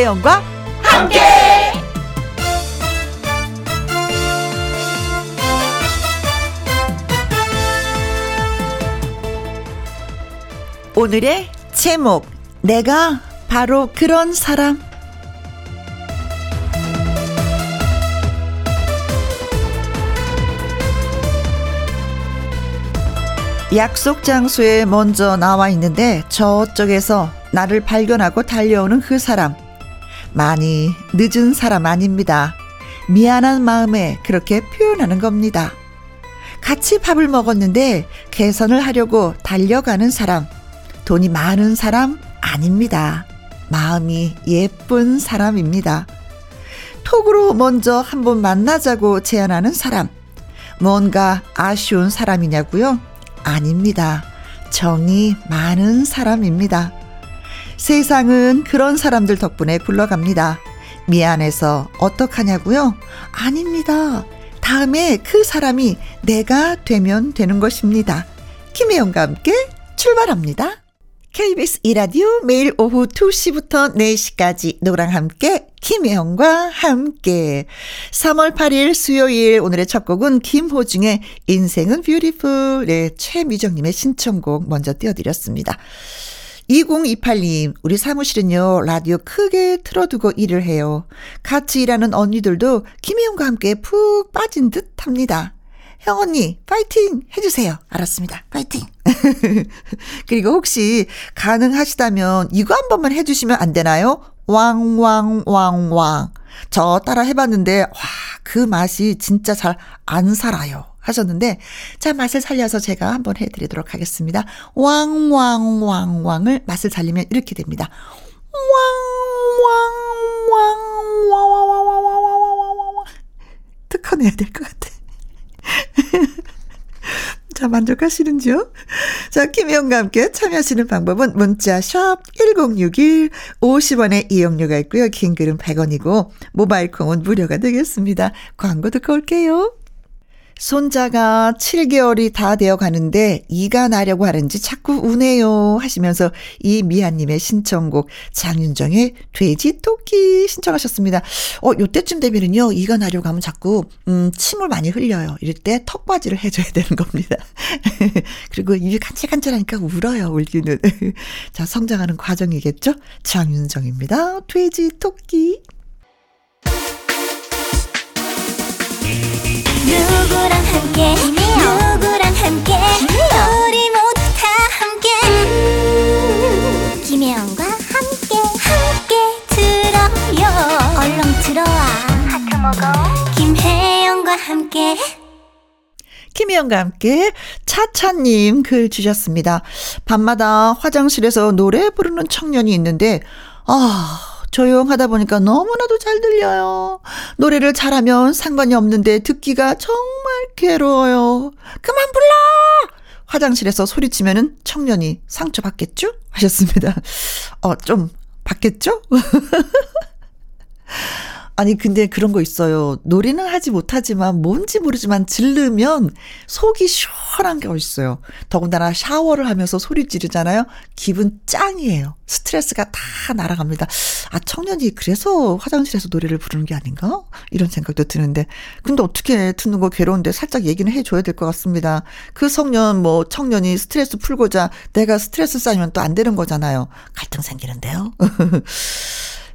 김혜영과 함께. 오늘의 제목 내가 바로 그런 사람 약속 장소에 먼저 나와 있는데 저쪽에서 나를 발견하고 달려오는 그 사람. 많이 늦은 사람 아닙니다. 미안한 마음에 그렇게 표현하는 겁니다. 같이 밥을 먹었는데 개선을 하려고 달려가는 사람. 돈이 많은 사람 아닙니다. 마음이 예쁜 사람입니다. 톡으로 먼저 한번 만나자고 제안하는 사람. 뭔가 아쉬운 사람이냐고요? 아닙니다. 정이 많은 사람입니다. 세상은 그런 사람들 덕분에 굴러갑니다. 미안해서 어떡하냐고요? 아닙니다. 다음에 그 사람이 내가 되면 되는 것입니다. 김혜영과 함께 출발합니다. KBS 이라디오 매일 오후 2시부터 4시까지 노랑 함께 김혜영과 함께 3월 8일 수요일 오늘의 첫 곡은 김호중의 인생은 뷰티풀 네, 최미정님의 신청곡 먼저 띄워드렸습니다. 2028님, 우리 사무실은요, 라디오 크게 틀어두고 일을 해요. 같이 일하는 언니들도 김혜영과 함께 푹 빠진 듯 합니다. 형 언니 파이팅 해주세요. 알았습니다. 파이팅. 그리고 혹시 가능하시다면 이거 한 번만 해주시면 안 되나요? 왕왕왕왕. 저 따라 해봤는데 와 그 맛이 진짜 잘 안 살아요. 하셨는데 자 맛을 살려서 제가 한번 해드리도록 하겠습니다. 왕왕왕왕을 맛을 살리면 이렇게 됩니다. 왕왕왕왕왕왕왕왕왕왕 특허 내야 될 것 같아. 자, 만족하시는지요? 자, 김혜영과 함께 참여하시는 방법은 문자 샵 1061, 50원의 이용료가 있고요. 긴 글은 100원이고, 모바일 콩은 무료가 되겠습니다. 광고 듣고 올게요. 손자가 7개월이 다 되어 가는데 이가 나려고 하는지 자꾸 우네요 하시면서 이 미아님의 신청곡 장윤정의 돼지 토끼 신청하셨습니다. 어, 요때쯤 되면은요, 이가 나려고 하면 자꾸, 음, 침을 많이 흘려요. 이럴 때 턱받이를 해줘야 되는 겁니다. 그리고 입이 간질간질하니까 울어요, 울기는. 자, 성장하는 과정이겠죠? 장윤정입니다. 돼지 토끼. 누구랑 함께? 누구랑 함께? 우리 모두 다 함께. 음, 김혜영과 함께 함께 들어요. 얼렁 들어와. 하트 먹어. 김혜영과 함께. 김혜영과 함께 차차님 글 주셨습니다. 밤마다 화장실에서 노래 부르는 청년이 있는데, 아, 조용하다 보니까 너무나도 잘 들려요. 노래를 잘하면 상관이 없는데 듣기가 정말 괴로워요. 그만 불러! 화장실에서 소리치면은 청년이 상처받겠죠? 하셨습니다. 어, 좀 받겠죠? 아니, 근데 그런 거 있어요. 노래는 하지 못하지만 뭔지 모르지만 질르면 속이 시원한 게 있어요. 더군다나 샤워를 하면서 소리 지르잖아요. 기분 짱이에요. 스트레스가 다 날아갑니다. 아, 청년이 그래서 화장실에서 노래를 부르는 게 아닌가? 이런 생각도 드는데. 근데 어떻게 듣는 거 괴로운데 살짝 얘기는 해줘야 될 것 같습니다. 그 청년, 뭐, 청년이 스트레스 풀고자 내가 스트레스 쌓이면 또 안 되는 거잖아요. 갈등 생기는데요.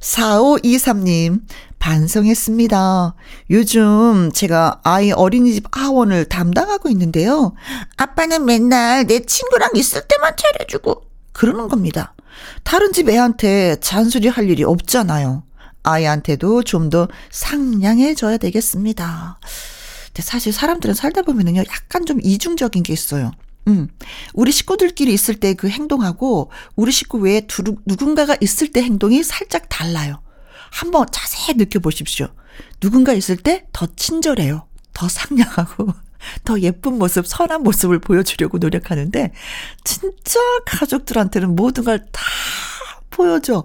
4523님, 반성했습니다. 요즘 제가 아이 어린이집 하원을 담당하고 있는데요. 아빠는 맨날 내 친구랑 있을 때만 차려주고 그러는 겁니다. 다른 집 애한테 잔소리 할 일이 없잖아요. 아이한테도 좀 더 상냥해져야 되겠습니다. 근데 사실 사람들은 살다 보면은요, 약간 좀 이중적인 게 있어요. 음. 우리 식구들끼리 있을 때 그 행동하고 우리 식구 외에 두, 누군가가 있을 때 행동이 살짝 달라요. 한번 자세히 느껴보십시오. 누군가 있을 때 더 친절해요. 더 상냥하고 더 예쁜 모습, 선한 모습을 보여주려고 노력하는데 진짜 가족들한테는 모든 걸 다 보여줘.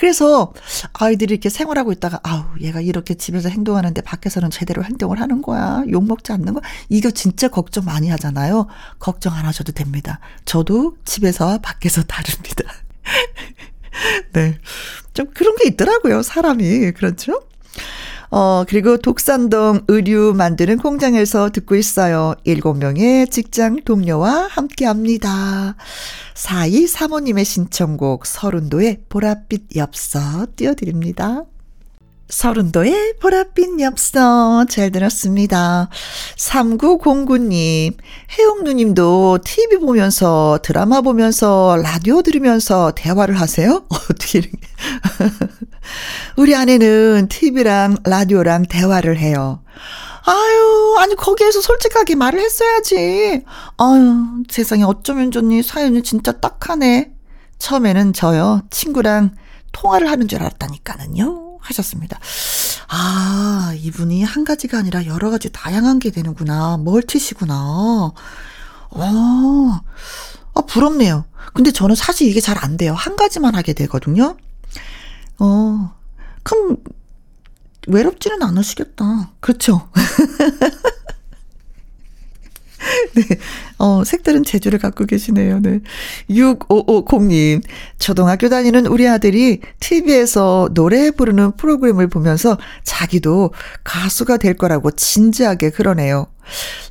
그래서 아이들이 이렇게 생활하고 있다가 아우 얘가 이렇게 집에서 행동하는데 밖에서는 제대로 행동을 하는 거야 욕 먹지 않는 거 이거 진짜 걱정 많이 하잖아요 걱정 안 하셔도 됩니다 저도 집에서와 밖에서 다릅니다 네. 좀 그런 게 있더라고요, 사람이. 그렇죠? 어, 그리고 독산동 의류 만드는 공장에서 듣고 있어요. 일곱 명의 직장 동료와 함께 합니다. 42 사모님의 신청곡 서른도의 보랏빛 엽서 띄워드립니다. 서른도의 보랏빛 엽서 잘 들었습니다. 3909님, 혜영 누님도 TV 보면서 드라마 보면서 라디오 들으면서 대화를 하세요? 어떻게. 우리 아내는 TV랑 라디오랑 대화를 해요. 아유, 아니, 거기에서 솔직하게 말을 했어야지. 아유, 세상에 어쩌면 좋니? 사연이 진짜 딱하네. 처음에는 저요, 친구랑 통화를 하는 줄 알았다니까는요. 하셨습니다. 아, 이분이 한 가지가 아니라 여러 가지 다양한 게 되는구나. 멀티시구나. 어, 아, 부럽네요. 근데 저는 사실 이게 잘 안 돼요. 한 가지만 하게 되거든요. 어, 그럼 외롭지는 않으시겠다. 그렇죠? 네. 어, 색다른 재주를 갖고 계시네요. 네. 6550님. 초등학교 다니는 우리 아들이 TV에서 노래 부르는 프로그램을 보면서 자기도 가수가 될 거라고 진지하게 그러네요.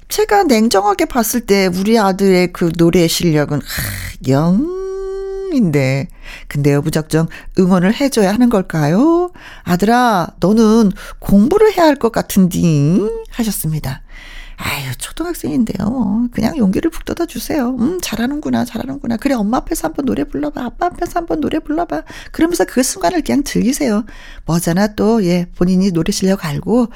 제가 냉정하게 봤을 때 우리 아들의 그 노래 실력은, 하, 영 인데. 근데요, 무작정 응원을 해줘야 하는 걸까요? 아들아, 너는 공부를 해야 할 것 같은디? 하셨습니다. 아유, 초등학생인데요. 그냥 용기를 북 떠다 주세요. 음, 잘하는구나, 잘하는구나. 그래, 엄마 앞에서 한번 노래 불러봐. 아빠 앞에서 한번 노래 불러봐. 그러면서 그 순간을 그냥 즐기세요. 뭐잖아, 또, 예, 본인이 노래 실력 알고,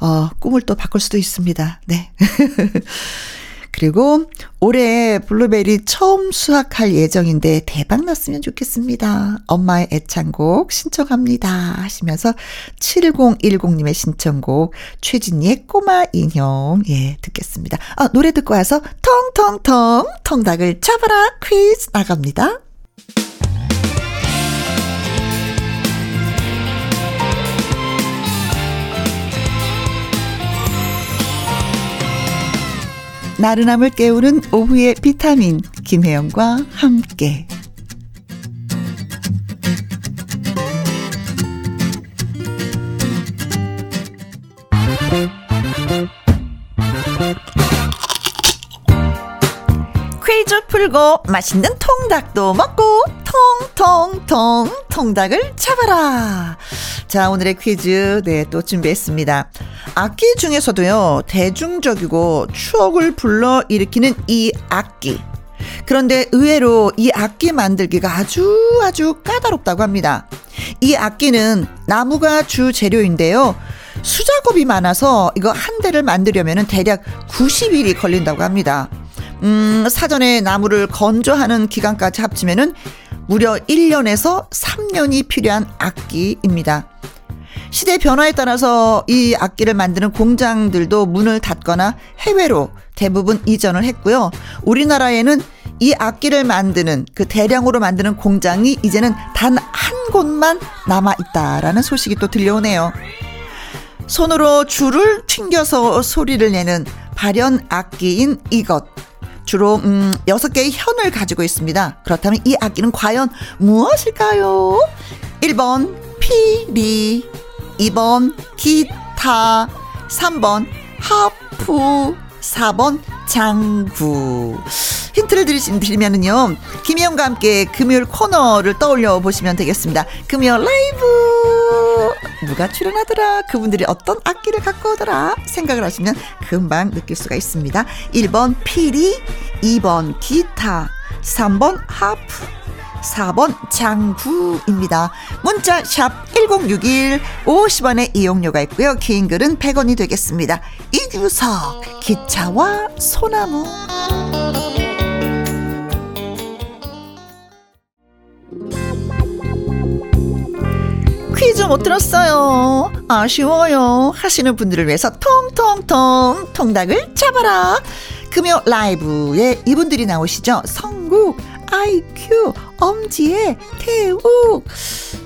어, 꿈을 또 바꿀 수도 있습니다. 네. 그리고 올해 블루베리 처음 수확할 예정인데 대박 났으면 좋겠습니다. 엄마의 애창곡 신청합니다. 하시면서 7010님의 신청곡 최진희의 꼬마 인형 예 듣겠습니다. 아, 노래 듣고 와서 텅텅텅 통닭을 잡아라 퀴즈 나갑니다. 나른함을 깨우는 오후의 비타민 김혜영과 함께. 퀴즈 풀고 맛있는 통닭도 먹고 통통통 통닭을 잡아라. 자, 오늘의 퀴즈 네, 또 준비했습니다. 악기 중에서도요, 대중적이고 추억을 불러 일으키는 이 악기. 그런데 의외로 이 악기 만들기가 아주 아주 까다롭다고 합니다. 이 악기는 나무가 주 재료인데요. 수작업이 많아서 이거 한 대를 만들려면 대략 90일이 걸린다고 합니다. 음, 사전에 나무를 건조하는 기간까지 합치면은 무려 1년에서 3년이 필요한 악기입니다. 시대 변화에 따라서 이 악기를 만드는 공장들도 문을 닫거나 해외로 대부분 이전을 했고요. 우리나라에는 이 악기를 만드는 그 대량으로 만드는 공장이 이제는 단 한 곳만 남아 있다라는 소식이 또 들려오네요. 손으로 줄을 튕겨서 소리를 내는 발연 악기인 이것. 주로 음 6개의 현을 가지고 있습니다. 그렇다면 이 악기는 과연 무엇일까요? 1번 피리 2번 기타 3번 하프 4번 장구 힌트를 드리면은요 김희영과 함께 금요일 코너를 떠올려 보시면 되겠습니다 금요일 라이브 누가 출연하더라 그분들이 어떤 악기를 갖고 오더라 생각을 하시면 금방 느낄 수가 있습니다 1번 피리 2번 기타 3번 하프 4번 장구입니다. 문자 샵 1061, 50원의 이용료가 있고요. 긴 글은 100원이 되겠습니다. 이규석, 기차와 소나무. 퀴즈 못 들었어요. 아쉬워요. 하시는 분들을 위해서 통통통 통닭을 잡아라. 금요 라이브에 이분들이 나오시죠. 성국, 아이큐, 엄지의 태욱.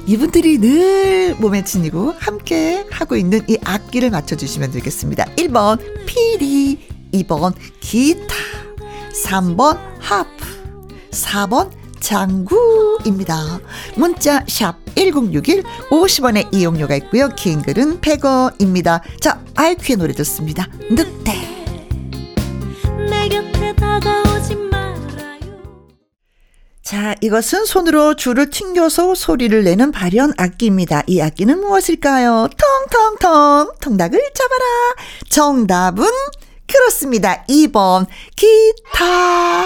이분들이 늘 몸에 지니고 함께 하고 있는 이 악기를 맞춰주시면 되겠습니다. 1번 피리, 2번 기타, 3번 하프, 4번 김 장구입니다. 문자 샵 1061, 50원의 이용료가 있고요. 긴 글은 100원입니다. 자, 아이큐의 노래 듣습니다. 늑대. 자, 이것은 손으로 줄을 튕겨서 소리를 내는 발현 악기입니다. 이 악기는 무엇일까요? 통통통 통닭을 잡아라. 정답은 그렇습니다. 2번 기타.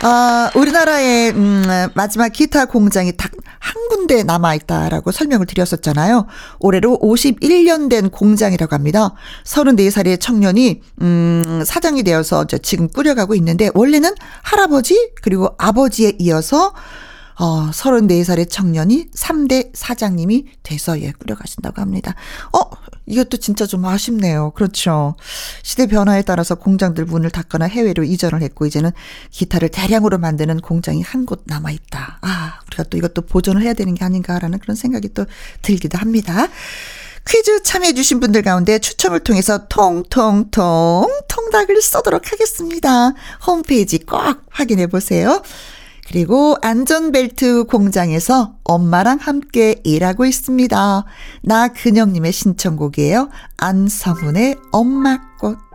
아, 우리나라의 음, 마지막 기타 공장이 딱 한 군데 남아 있다라고 설명을 드렸었잖아요. 올해로 51년 된 공장이라고 합니다. 34살의 청년이 음, 사장이 되어서 지금 꾸려가고 있는데 원래는 할아버지 그리고 아버지에 이어서 어, 34살의 청년이 3대 사장님이 돼서 예, 꾸려가신다고 합니다. 어, 이것도 진짜 좀 아쉽네요. 그렇죠. 시대 변화에 따라서 공장들 문을 닫거나 해외로 이전을 했고, 이제는 기타를 대량으로 만드는 공장이 한 곳 남아 있다. 아, 우리가 또 이것도 보존을 해야 되는 게 아닌가라는 그런 생각이 또 들기도 합니다. 퀴즈 참여해주신 분들 가운데 추첨을 통해서 통통통 통닭을 쏘도록 하겠습니다. 홈페이지 꼭 확인해 보세요. 그리고 안전벨트 공장에서 엄마랑 함께 일하고 있습니다. 나근영님의 신청곡이에요. 안성훈의 엄마꽃.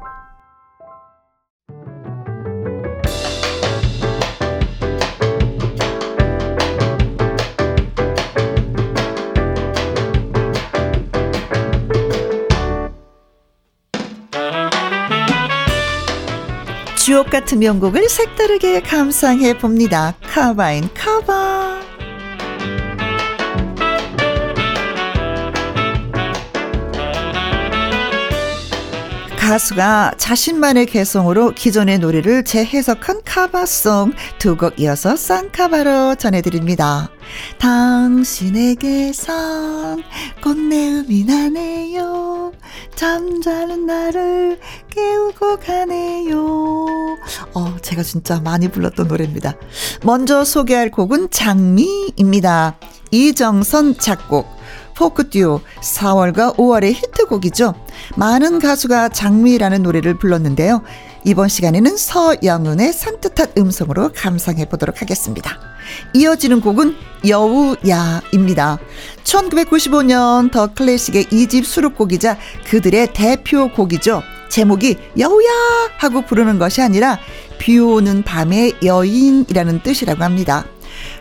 주옥 같은 명곡을 색다르게 감상해 봅니다. 카바인 카바. 가수가 자신만의 개성으로 기존의 노래를 재해석한 카바송 두 곡 이어서 쌍카바로 전해드립니다. 당신에게선 꽃내음이 나네요. 잠자는 나를 깨우고 가네요. 어, 제가 진짜 많이 불렀던 노래입니다. 먼저 소개할 곡은 장미입니다. 이정선 작곡, 포크 듀오 4월과 5월의 히트곡이죠. 많은 가수가 장미라는 노래를 불렀는데요. 이번 시간에는 서영은의 산뜻한 음성으로 감상해 보도록 하겠습니다. 이어지는 곡은 여우야입니다. 1995년 더 클래식의 2집 수록곡이자 그들의 대표곡이죠. 제목이 여우야 하고 부르는 것이 아니라 비 오는 밤의 여인이라는 뜻이라고 합니다.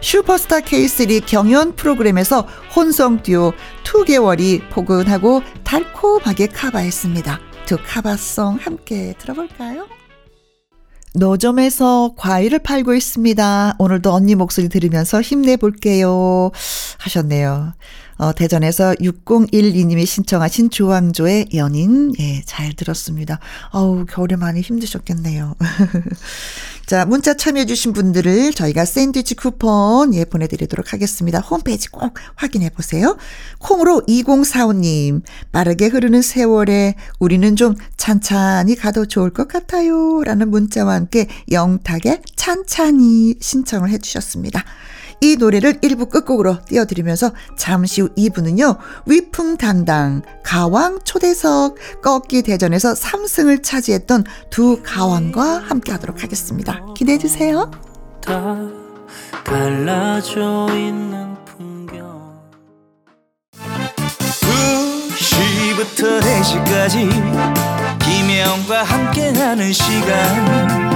슈퍼스타 K3 경연 프로그램에서 혼성 듀오 2개월이 포근하고 달콤하게 카바했습니다. 두 카바송 함께 들어볼까요? 노점에서 과일을 팔고 있습니다. 오늘도 언니 목소리 들으면서 힘내볼게요. 하셨네요. 어, 대전에서 6012님이 신청하신 조항조의 연인, 예, 잘 들었습니다. 어우, 겨울에 많이 힘드셨겠네요. 자, 문자 참여해주신 분들을 저희가 샌드위치 쿠폰, 예, 보내드리도록 하겠습니다. 홈페이지 꼭 확인해 보세요. 콩으로 2045님, 빠르게 흐르는 세월에 우리는 좀 찬찬히 가도 좋을 것 같아요. 라는 문자와 함께 영탁의 찬찬히 신청을 해주셨습니다. 이 노래를 1부 끝곡으로 띄워드리면서 잠시 후 2부는요, 위풍당당, 가왕 초대석, 꺾기 대전에서 3승을 차지했던 두 가왕과 함께 하도록 하겠습니다. 기대해주세요. 다 달라져 있는 풍경 2시부터 4시까지 김혜영과 함께하는 시간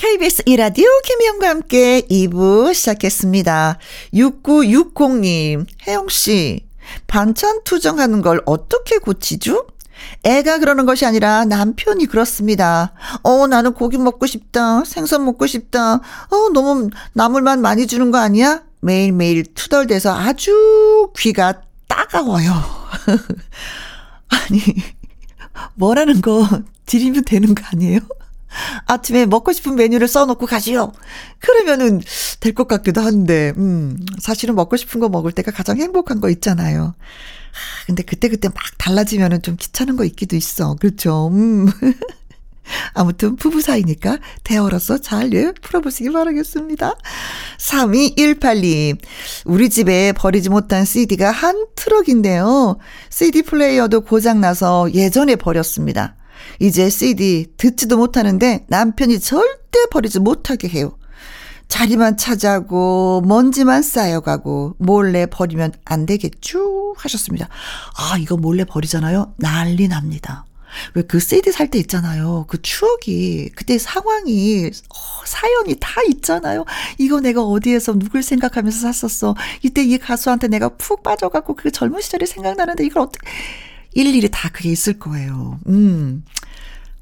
KBS 이라디오 김혜영과 함께 2부 시작했습니다. 6960님, 혜영씨, 반찬 투정하는 걸 어떻게 고치죠? 애가 그러는 것이 아니라 남편이 그렇습니다. 어, 나는 고기 먹고 싶다. 생선 먹고 싶다. 어, 너무 나물만 많이 주는 거 아니야? 매일매일 투덜대서 아주 귀가 따가워요. 아니, 뭐라는 거 드리면 되는 거 아니에요? 아침에 먹고 싶은 메뉴를 써놓고 가시오. 그러면은 될 것 같기도 한데, 음, 사실은 먹고 싶은 거 먹을 때가 가장 행복한 거 있잖아요. 근데 그때그때 막 달라지면은 좀 귀찮은 거 있기도 있어. 그렇죠. 음. 아무튼 부부 사이니까 대화로서 잘 예, 풀어보시기 바라겠습니다. 3218님, 우리 집에 버리지 못한 CD가 한 트럭인데요. CD 플레이어도 고장나서 예전에 버렸습니다. 이제 CD 듣지도 못하는데 남편이 절대 버리지 못하게 해요. 자리만 차지하고 먼지만 쌓여가고 몰래 버리면 안 되겠죠? 하셨습니다. 아, 이거 몰래 버리잖아요? 난리 납니다. 왜 그 CD 살 때 있잖아요. 그 추억이, 그때 상황이, 어, 사연이 다 있잖아요. 이거 내가 어디에서 누굴 생각하면서 샀었어. 이때 이 가수한테 내가 푹 빠져갖고 그 젊은 시절이 생각나는데 이걸 어떻게, 일일이 다 그게 있을 거예요. 음.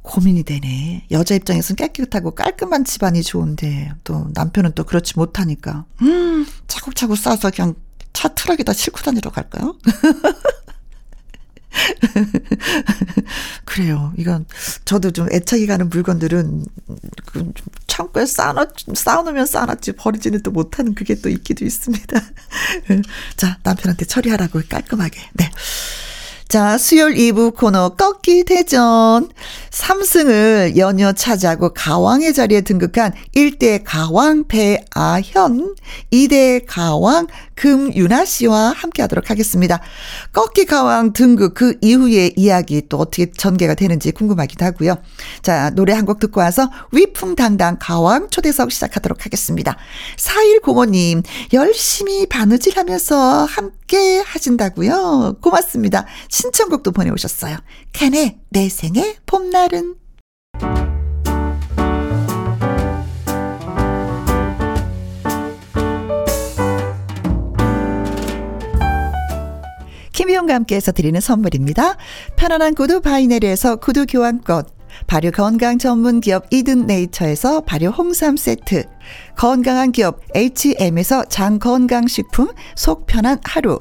고민이 되네. 여자 입장에서는 깨끗하고 깔끔한 집안이 좋은데, 또 남편은 또 그렇지 못하니까, 음, 차곡차곡 싸서 그냥 차 트럭에다 싣고 다니러 갈까요? 그래요. 이건 저도 좀 애착이 가는 물건들은 그 창고에 쌓아 쌓아놓으면 쌓아놨지 버리지는 또 못하는 그게 또 있기도 있습니다. 자 남편한테 처리하라고 깔끔하게. 네. 자, 수요일 2부 코너 꺾기 대전. 3승을 연이어 차지하고 가왕의 자리에 등극한 1대 가왕 배아현, 2대 가왕 금윤아 씨와 함께 하도록 하겠습니다. 꺾기 가왕 등극 그 이후의 이야기 또 어떻게 전개가 되는지 궁금하기도 하고요. 자, 노래 한 곡 듣고 와서 위풍당당 가왕 초대석 시작하도록 하겠습니다. 4105님, 열심히 바느질 하면서 함께 하신다고요? 고맙습니다. 신청곡도 보내오셨어요. 캔의 내 생의 봄날은 김희용과 함께해서 드리는 선물입니다. 편안한 구두 바이네르에서 구두 교환권 발효 건강 전문 기업 이든 네이처에서 발효 홍삼 세트 건강한 기업 H&M에서 장 건강식품 속 편한 하루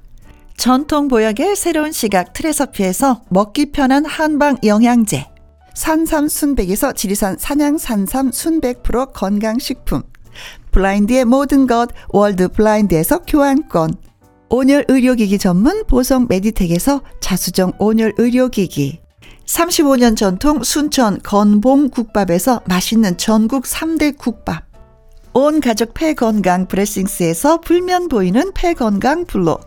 전통 보약의 새로운 시각 트레서피에서 먹기 편한 한방 영양제. 산삼 순백에서 지리산 산양 산삼 순백 프로 건강식품. 블라인드의 모든 것 월드 블라인드에서 교환권. 온열 의료기기 전문 보성 메디텍에서 자수정 온열 의료기기. 35년 전통 순천 건봉 국밥에서 맛있는 전국 3대 국밥. 온 가족 폐 건강 브레싱스에서 불면 보이는 폐 건강 블로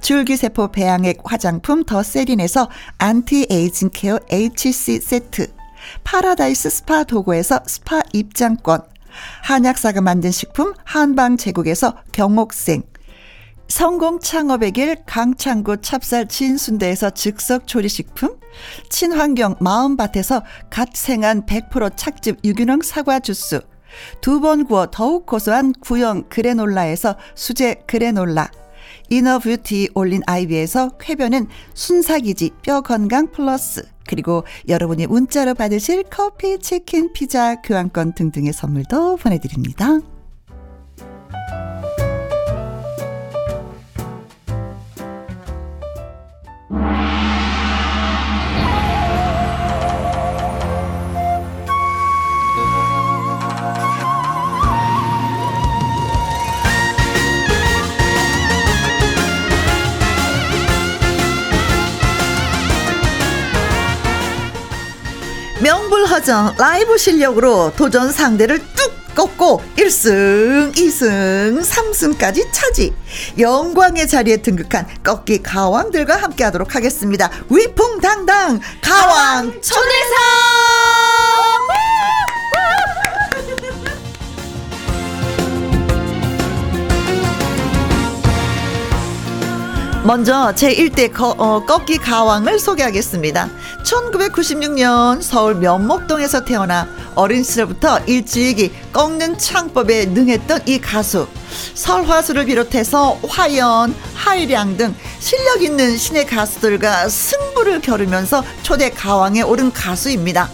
줄기세포 배양액 화장품 더 세린에서 anti-aging care HC 세트 파라다이스 스파 도고에서 스파 입장권 한약사가 만든 식품 한방 제국에서 경옥생 성공 창업의 길 강창구 찹쌀 진순대에서 즉석 조리식품 친환경 마음밭에서 갓 생한 100% 착즙 유기농 사과 주스 두 번 구워 더욱 고소한 구형 그래놀라에서 수제 그래놀라 inner beauty 올린 아이비에서 쾌변은 순삭이지 뼈 건강 플러스 그리고 여러분이 문자로 받으실 커피, 치킨, 피자, 교환권 등등의 선물도 보내드립니다. 명불허정 라이브 실력으로 도전 상대를 뚝 꺾고 1승, 2승, 3승까지 차지. 영광의 자리에 등극한 꺾기 가왕들과 함께 하도록 하겠습니다. 위풍당당 가왕 초대상! 먼저 제1대 거, 어, 꺾기 가왕을 소개하겠습니다. 1996년 서울 면목동에서 태어나 어린 시절부터 일찍이 꺾는 창법에 능했던 이 가수. 설화수를 비롯해서 화연, 하이량 등 실력 있는 신의 가수들과 승부를 겨루면서 초대 가왕에 오른 가수입니다.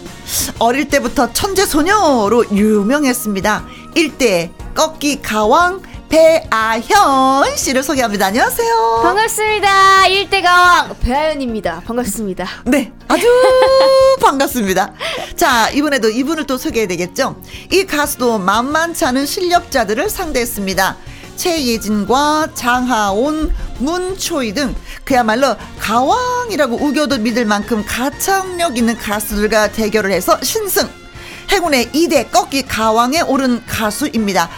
어릴 때부터 천재 소녀로 유명했습니다. 일대 꺾기 가왕 배아현 씨를 소개합니다. 안녕하세요. 반갑습니다. 일대가왕 배아연입니다. 반갑습니다. 네, 아주 반갑습니다. 자, 이번에도 이분을 또 소개해야 되겠죠? 이 가수도 만만치 않은 실력자들을 상대했습니다. 최예진과 장하온, 문초희 등 그야말로 가왕이라고 우겨도 믿을 만큼 가창력 있는 가수들과 대결을 해서 신승. 행운의 2대 꺾기 가왕에 오른 가수입니다.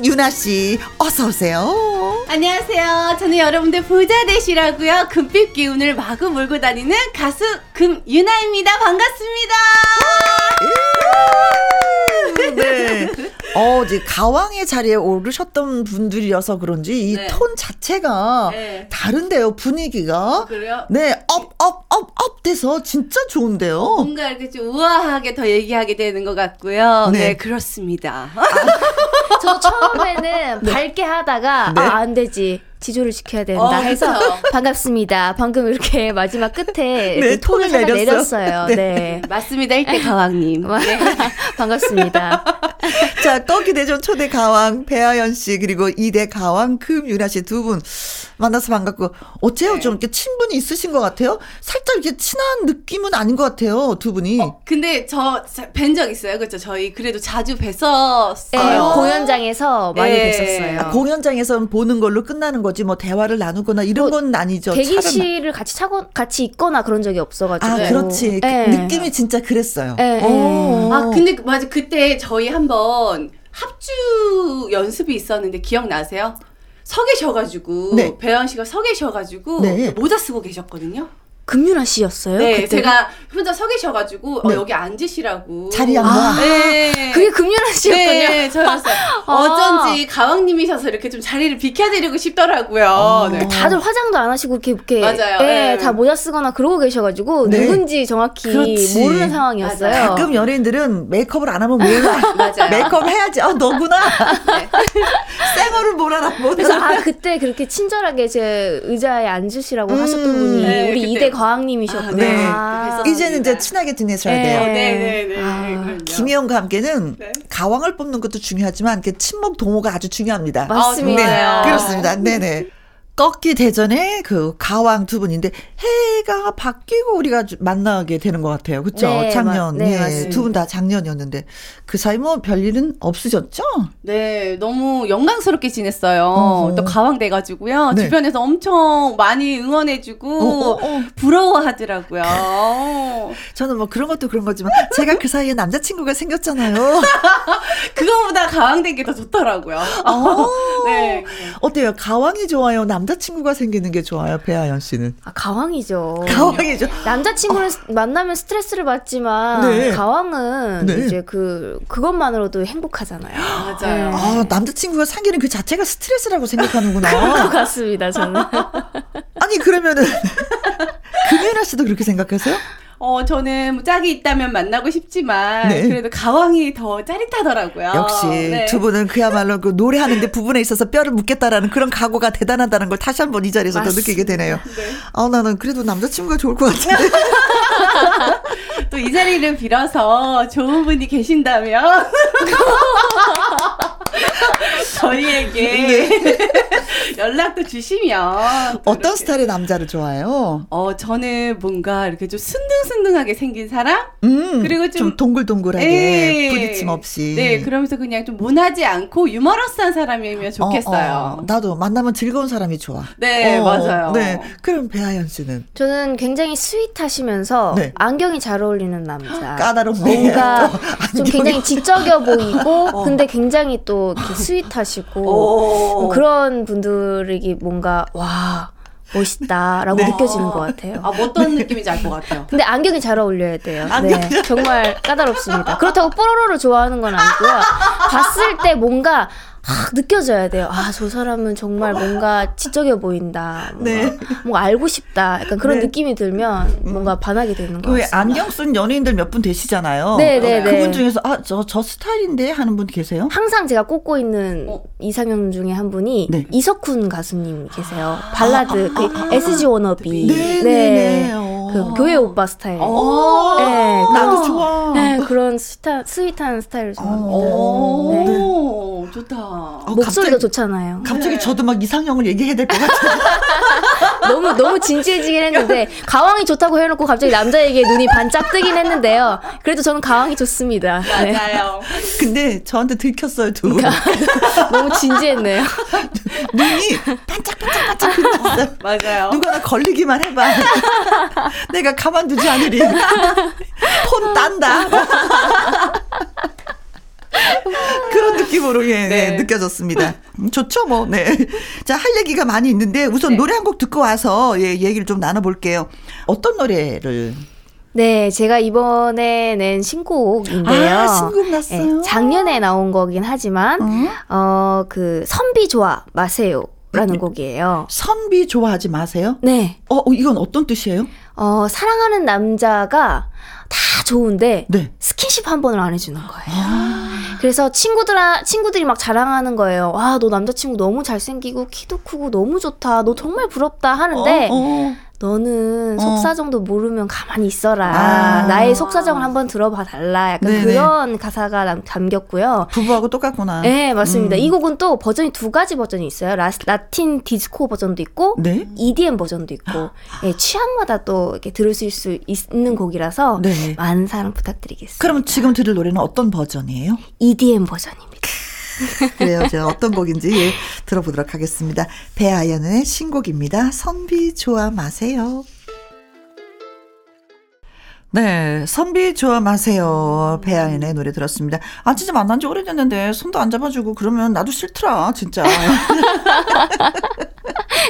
금유나 씨, 어서 오세요. 안녕하세요. 저는 여러분들 부자 되시라고요. 금빛 기운을 마구 몰고 다니는 가수 금유나입니다. 반갑습니다. 네. 어, 이제 가왕의 자리에 오르셨던 분들이어서 그런지 이 네. 톤 자체가 네. 다른데요, 분위기가. 그래요? 네, up, up, up, up 돼서 진짜 좋은데요. 뭔가 이렇게 좀 우아하게 더 얘기하게 되는 것 같고요. 네. 네, 그렇습니다. 저 처음에는 밝게 하다가 네. 아, 안 되지. 지조를 지켜야 된다 어, 해서. 반갑습니다. 방금 이렇게 마지막 끝에 네, 그 톤을 톤을 살짝 내렸어요. 내렸어요. 네. 네. 맞습니다. 일대 가왕님. 네. 반갑습니다. 자, 꺾기 대전 초대 가왕 배아연 씨 그리고 이대 가왕 금유나 씨두 분 만나서 반갑고 어째요? 네. 좀 이렇게 친분이 있으신 것 같아요? 살짝 이렇게 친한 느낌은 아닌 것 같아요, 두 분이. 근데 저 뵌 적 있어요. 그렇죠. 저희 그래도 자주 뵀었어요. 네, 공연장에서 많이 네. 뵀었어요. 아, 공연장에서 보는 걸로 끝나는 거지 뭐 대화를 나누거나 이런 뭐, 건 아니죠. 대기실을 같이 차고 같이 있거나 그런 적이 없어가지고. 아, 그렇지. 그 네. 느낌이 진짜 그랬어요. 네, 어. 네. 아, 근데 그- 맞아. 그때 저희 한번 합주 연습이 있었는데 기억나세요? 서 계셔가지고 네. 배현 씨가 서 계셔가지고 네. 모자 쓰고 계셨거든요. 금유라 씨였어요? 네, 그때? 제가 혼자 서 계셔가지고 네. 어, 여기 앉으시라고. 자리 앉아. 아, 네. 그게 금유라 씨였군요. 네, 저였어요. 아. 어쩐지 가왕님이셔서 이렇게 좀 자리를 비켜드리고 싶더라고요. 어. 네. 다들 화장도 안 하시고 이렇게, 이렇게 맞아요. 예, 네. 다 모자 쓰거나 그러고 계셔가지고 네. 누군지 정확히 그렇지. 모르는 상황이었어요. 맞아요. 가끔 연예인들은 메이크업을 안 하면 몰라. 맞아요. 메이크업 해야지. 아, 너구나. 쌩얼을 뭘 알아, 못 그래서. 아 그때 그렇게 친절하게 제 의자에 앉으시라고 음. 하셨던 분이 네, 우리 그때. 이대 과학님이셨구나. 네. 아. 이제는 이제 친하게 지내셔야 네. 돼요. 어, 네네네. 아, 그럼요. 김혜영과 함께는 네. 가왕을 뽑는 것도 중요하지만 이렇게 친목 동호가 아주 중요합니다. 맞습니다. 네, 좋아요. 그렇습니다. 네네. 꺾기 대전에 그 가왕 두 분인데 해가 바뀌고 우리가 주- 만나게 되는 것 같아요. 그렇죠? 네, 작년 맞- 네, 예, 맞습니다. 두분 다 작년이었는데 그 사이 뭐 별일은 없으셨죠? 네, 너무 영광스럽게 지냈어요. 어허. 또 가왕 돼 가지고요. 네. 주변에서 엄청 많이 응원해 주고 어, 어, 어. 부러워하더라고요. 저는 뭐 그런 것도 그런 거지만 제가 그 사이에 남자 친구가 생겼잖아요. 그거보다 가왕 된 게 더 좋더라고요. 어. 네. 어때요? 가왕이 좋아요? 남 자친구가 생기는 게 좋아요? 배아연 씨는? 아, 가왕이죠. 가왕이죠. 남자친구를 만나면 스트레스를 받지만 네. 가왕은 네. 이제 그 그것만으로도 행복하잖아요. 맞아요. 네. 아, 남자친구가 사귀는 그 자체가 스트레스라고 것 생각하는구나. 같습니다. 저는. 아니, 그러면은, 금연아 씨도 그렇게 생각하세요? 어, 저는 뭐 짝이 있다면 만나고 싶지만 네. 그래도 가왕이 더 짜릿하더라고요. 역시 네. 두 분은 그야말로 그 노래하는데 부분에 있어서 뼈를 묻겠다라는 그런 각오가 대단하다는 걸 다시 한번 이 자리에서 더 느끼게 되네요. 네. 아, 나는 그래도 남자친구가 좋을 것 같은데. 또 이 자리를 빌어서 좋은 분이 계신다면 저희에게 연락도 주시면 어떤. 스타일의 남자를 좋아해요? 어 저는 뭔가 이렇게 좀 순둥순둥하게 생긴 사람 음, 그리고 좀, 좀- 동글동글하게 예. 부딪힘 없이. 네 그러면서 그냥 좀 모나지 않고 유머러스한 사람이면 좋겠어요 어, 어, 나도 만나면 즐거운 사람이 좋아. 네 어, 맞아요 네. 그럼 배아연 씨는 저는 굉장히 스윗하시면서 네. 안경이 잘 어울리는 남자. 까다롭네. 뭔가 또좀 굉장히 지적여 보이고 어. 근데 굉장히 또 이렇게 스윗하시고 오. 그런 분들에게 뭔가 와 멋있다라고 네. 느껴지는 것 같아요. 아 어떤 느낌인지 알 것 같아요 근데 안경이 잘 어울려야 돼요. 네, 정말 까다롭습니다. 그렇다고 뽀로로를 좋아하는 건 아니고요. 봤을 때 뭔가 확 느껴져야 돼요. 아, 저 사람은 정말 뭔가 지적해 보인다. 뭔가, 네. 뭔가 알고 싶다. 약간 그런 네. 느낌이 들면 뭔가 반하게 되는 것그왜 같습니다. 안경 쓴 연예인들 몇 분 되시잖아요. 네, 네, 네. 그분 중에서 아, 저, 저 스타일인데 하는 분 계세요? 항상 제가 꼽고 있는 어. 이상형 중에 한 분이 네. 이석훈 가수님 계세요. 발라드 그 SG 워너비. 네, 네, 네. 어. 그 교회 오빠 스타일. 어. 네, 나도 그런- 좋아. 네, 그런 스타, sweet한 스타일을 좋아합니다. 오, 좋다. 어, 목소리도 갑자기, 좋잖아요. 갑자기 저도 막 이상형을 얘기해야 될 것 같아요. 너무 너무 진지해지긴 했는데 가왕이 좋다고 해놓고 갑자기 남자 에게 눈이 반짝 뜨긴 했는데요. 그래도 저는 가왕이 좋습니다. 네. 맞아요. 근데 저한테 들켰어요, 두 분. 너무 진지했네요. 눈이 반짝반짝반짝 빛났어요. 맞아요. 누가 나 걸리기만 해봐. 내가 가만두지 않으리. 폰 딴다. 그런 느낌으로 예, 네, 네. 느껴졌습니다. 음, 좋죠, 뭐. 네. 자, 할 얘기가 많이 있는데 우선 네. 노래 한 곡 듣고 와서 예, 얘기를 좀 나눠 볼게요. 어떤 노래를? 네, 제가 이번에 낸 신곡인데요. 아, 신곡 났어요. 네, 작년에 나온 거긴 하지만 어? 어그 선비 좋아 마세요 라는 곡이에요. 선비 좋아하지 마세요. 네. 어, 어, 이건 어떤 뜻이에요? 어, 사랑하는 남자가 다 좋은데 네. 스킨십 한 번을 안 해주는 거예요. 그래서 친구들 친구들이 막 자랑하는 거예요. 와, 너 남자친구 너무 잘생기고 키도 크고 너무 좋다. 너 정말 부럽다 하는데 어, 어. 너는 어. 속사정도 모르면 가만히 있어라. 아. 나의 속사정을 한번 들어봐 달라. 약간 네네. 그런 가사가 남- 담겼고요. 부부하고 똑같구나. 네, 맞습니다. 음. 이 곡은 또 버전이 두 가지 버전이 있어요. 라, 라틴 디스코 버전도 있고, 네. EDM 버전도 있고, 예, 취향마다 또 이렇게 들으실 수 있는 곡이라서 네. 많은 사랑 부탁드리겠습니다. 그럼 지금 들을 노래는 어떤 버전이에요? EDM 버전입니다. 그래요. 제가 어떤 곡인지 예, 들어보도록 하겠습니다. 배아연의 신곡입니다. 선비 좋아 마세요. 네, 선비 좋아 마세요. 배아연의 노래 들었습니다. 아, 진짜 만난 지 오래됐는데 손도 안 잡아주고 그러면 나도 싫더라, 진짜.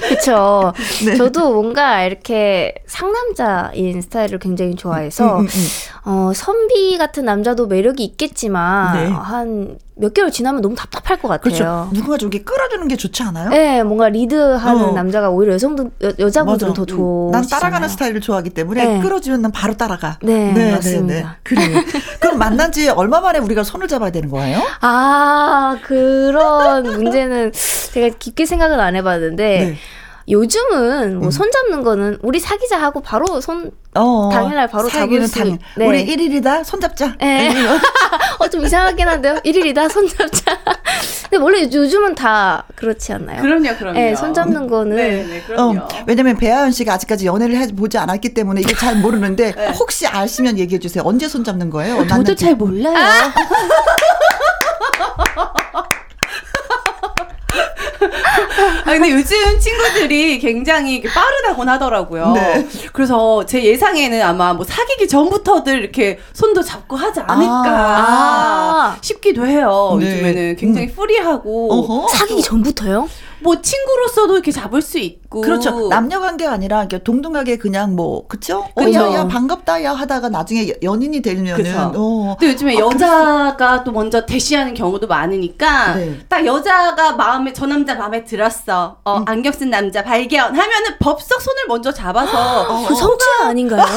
그쵸. 네. 저도 뭔가 이렇게 상남자인 스타일을 굉장히 좋아해서, 음, 음, 음. 어, 선비 같은 남자도 매력이 있겠지만, 네. 한 몇 개월 지나면 너무 답답할 것 같아요. 그렇죠. 누군가 좀 이렇게 끌어주는 게 좋지 않아요? 네, 뭔가 리드하는 어. 남자가 오히려 여성들, 여, 여자분들은 더 좋고. 난 따라가는 스타일을 좋아하기 때문에 네. 끌어주면 난 바로 따라가. 네, 맞습니다. 그래. 그럼 만난 지 얼마 만에 우리가 손을 잡아야 되는 거예요? 아, 그런 문제는 제가 깊게 생각은 안 해봤는데, 네. 요즘은 뭐 음. 손 잡는 거는 우리 사귀자 하고 바로 손, 어, 당일날 바로 잡을 수- 당일. 네. 우리 1일이다. 손잡자. 네. 어, 좀 이상하긴 한데요? 일일이다, 손 잡자. 근데 원래 요즘은 다 그렇지 않나요? 그럼요, 그럼요. 네, 손 잡는 거는. 네, 네, 그럼요. 어, 왜냐면 배아연 씨가 아직까지 연애를 해 보지 않았기 때문에 이게 잘 모르는데 네. 혹시 아시면 얘기해 주세요. 언제 손잡는 거예요? 저도? 잘 몰라요. 아, 근데 요즘 친구들이 굉장히 이렇게 빠르다곤 하더라고요. 네. 그래서 제 예상에는 아마 뭐 사귀기 전부터들 이렇게 손도 잡고 하지 않을까 아. 싶기도 해요. 네. 요즘에는 굉장히 프리하고 어허. 사귀기 전부터요? 뭐 친구로서도 이렇게 잡을 수 있고 그렇죠. 남녀 관계가 아니라 이렇게 동등하게 그냥 뭐 그쵸? 어, 그쵸. 야, 야 반갑다 야 하다가 나중에 여- 연인이 되면은 그쵸. 어. 또 요즘에 여자가 또 먼저 대시하는 경우도 많으니까 네. 딱 여자가 마음에 저 남자 마음에 들었어 어, 안경 쓴 남자 발견 하면은 법석 손을 먼저 잡아서 그 성취 아닌가요?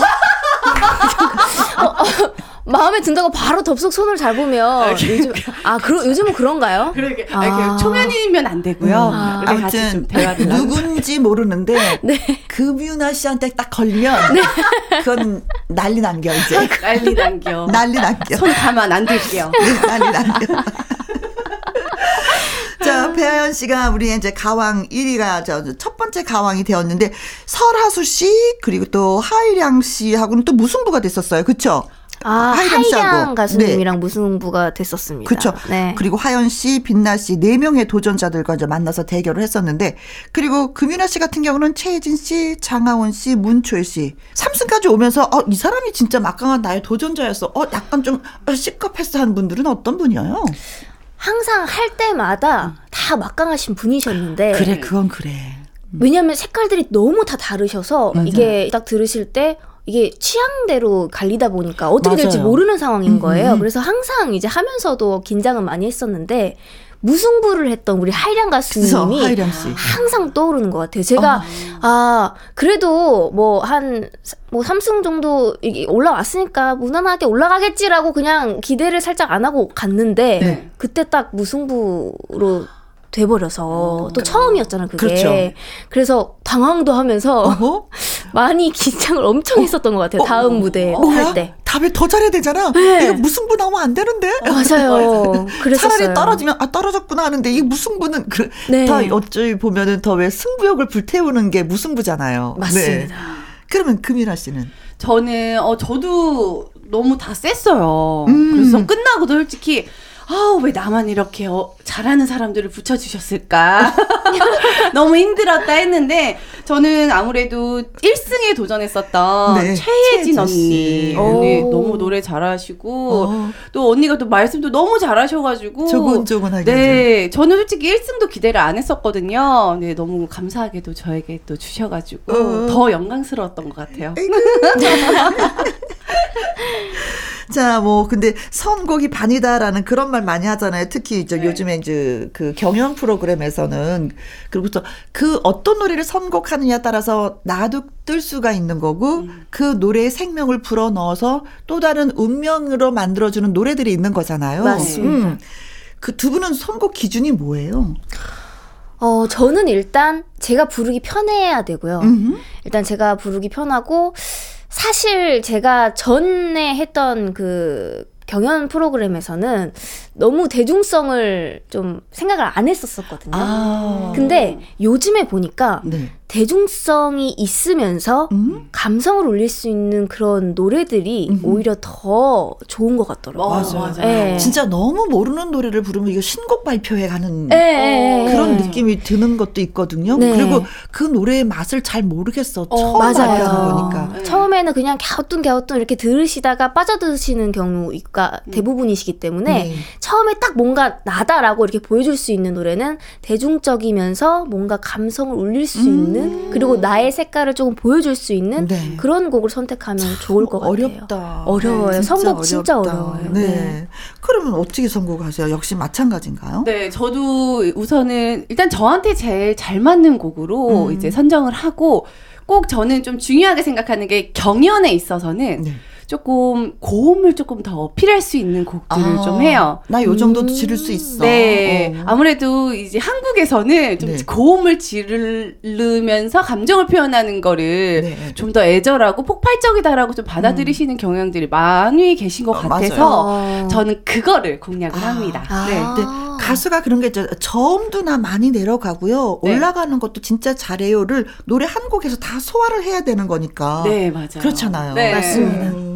어, 어, 마음에 든다고 바로 덥석 손을 잡으면 요즘 아 그러, 요즘은 그런가요? 그렇게 아. 이렇게 초면이면 안 되고요. 아. 같이 좀 아무튼 누군지 모르는데 금윤아 씨한테 딱 걸리면 그건 난리 남겨 이제 난리 남겨. 난리 남겨 손 가만 안 들게요. 네, 난리 남겨. 자, 배아연 씨가 우리 이제 가왕 1위가 저 첫 번째 가왕이 되었는데 설하수 씨 그리고 또 하일양 씨하고는 또 무승부가 됐었어요. 그쵸? 아 하이랑 씨하고. 하이량 가수님이랑 무승부가 됐었습니다. 그렇죠. 네. 그리고 하연 씨, 빛나 씨 네 명의 도전자들과 이제 만나서 대결을 했었는데 그리고 금윤아 씨 같은 경우는 최혜진 씨, 장하원 씨, 문초일 씨 3승까지 오면서 어, 이 사람이 진짜 막강한 나의 도전자였어. 어, 약간 좀 시커패스 한 분들은 어떤 분이에요? 항상 할 때마다 다 막강하신 분이셨는데 그래, 그건 그래. 왜냐하면 색깔들이 너무 다 다르셔서 맞아요. 이게 딱 들으실 때 이게 취향대로 갈리다 보니까 어떻게 될지 맞아요. 모르는 상황인 음, 거예요. 음. 그래서 항상 이제 하면서도 긴장은 많이 했었는데 무승부를 했던 우리 하이량 가수님이 하이량 씨. 항상 떠오르는 것 같아요. 제가 아 그래도 뭐 한뭐 삼승 정도 이게 올라왔으니까 무난하게 올라가겠지라고 그냥 기대를 살짝 안 하고 갔는데 네. 그때 딱 무승부로 돼버려서 또 처음이었잖아요 그게 그렇죠. 그래서 당황도 하면서 어허? 많이 긴장을 엄청 했었던 것 같아요 다음 무대 뭐야? 할때 답을 더 잘해야 되잖아. 네. 이거 무승부 나오면 안 되는데. 맞아요 그랬었어요 차라리 떨어지면 아 떨어졌구나 하는데 이 무승부는 그, 네. 더 어찌 보면은 더 왜 승부욕을 불태우는 게 무승부잖아요. 맞습니다 네. 그러면 금이라 씨는 저는 어 저도 너무 다 셌어요. 음. 그래서 끝나고도 솔직히 아우 왜 나만 이렇게 어, 잘하는 사람들을 붙여주셨을까 너무 힘들었다 했는데 저는 아무래도 1승에 도전했었던 네, 최혜진 언니 씨. 언니 오. 너무 노래 잘하시고 어, 또 언니가 또 말씀도 너무 잘하셔가지고 조곤조곤하게. 네, 저는 솔직히 1승도 기대를 안 했었거든요. 네, 너무 감사하게도 저에게 또 주셔가지고 어. 더 영광스러웠던 것 같아요. 자, 뭐, 근데 선곡이 반이다라는 그런 말 많이 하잖아요. 특히 이제 네. 요즘에 이제 그 경연 프로그램에서는. 그리고 또 그 어떤 노래를 선곡하느냐에 따라서 나도 뜰 수가 있는 거고 음. 그 노래에 생명을 불어 넣어서 또 다른 운명으로 만들어주는 노래들이 있는 거잖아요. 맞습니다. 그두 분은 선곡 기준이 뭐예요? 어 저는 일단 제가 부르기 편해야 되고요 음. 일단 제가 부르기 편하고 사실 제가 전에 했던 그 경연 프로그램에서는 너무 대중성을 좀 생각을 안 했었었거든요. 아. 근데 요즘에 보니까 네. 대중성이 있으면서 음? 감성을 울릴 수 있는 그런 노래들이 음. 오히려 더 좋은 것 같더라고요. 맞아, 맞아요. 맞아요. 예. 진짜 너무 모르는 노래를 부르면 이거 신곡 발표회 가는 예. 그런 느낌이 드는 것도 있거든요. 네. 그리고 그 노래의 맛을 잘 모르겠어. 처음 맞아요. 발표하는 거니까. 네. 처음에는 그냥 갸우뚱갸우뚱 이렇게 들으시다가 빠져드시는 경우가 대부분이시기 때문에 네. 처음에 딱 뭔가 나다라고 이렇게 보여줄 수 있는 노래는 대중적이면서 뭔가 감성을 울릴 수 있는 그리고 나의 색깔을 조금 보여줄 수 있는 음. 네. 그런 곡을 선택하면 좋을 것 같아요. 어렵다. 어려워요. 네, 선곡 진짜 어려워요. 네. 네. 그러면 어떻게 선곡하세요? 역시 마찬가지인가요? 네, 저도 우선은 일단 저한테 제일 잘 맞는 곡으로 음. 이제 선정을 하고 꼭 저는 좀 중요하게 생각하는 게 경연에 있어서는 네. 조금 고음을 조금 더 어필할 수 있는 곡들을 아, 좀 해요. 나 요 정도도 음. 지를 수 있어. 네. 어. 아무래도 이제 한국에서는 좀 네. 고음을 지르면서 감정을 표현하는 거를 네. 좀더 애절하고 폭발적이다라고 좀 받아들이시는 경향들이 많이 계신 것 어, 같아서 어. 저는 그거를 공략을 아. 합니다. 아. 네. 근데 가수가 그런 게 있죠. 저음도 나 많이 내려가고요. 네. 올라가는 것도 진짜 잘해요를 노래 한 곡에서 다 소화를 해야 되는 거니까. 네, 맞아요. 그렇잖아요. 네. 맞습니다.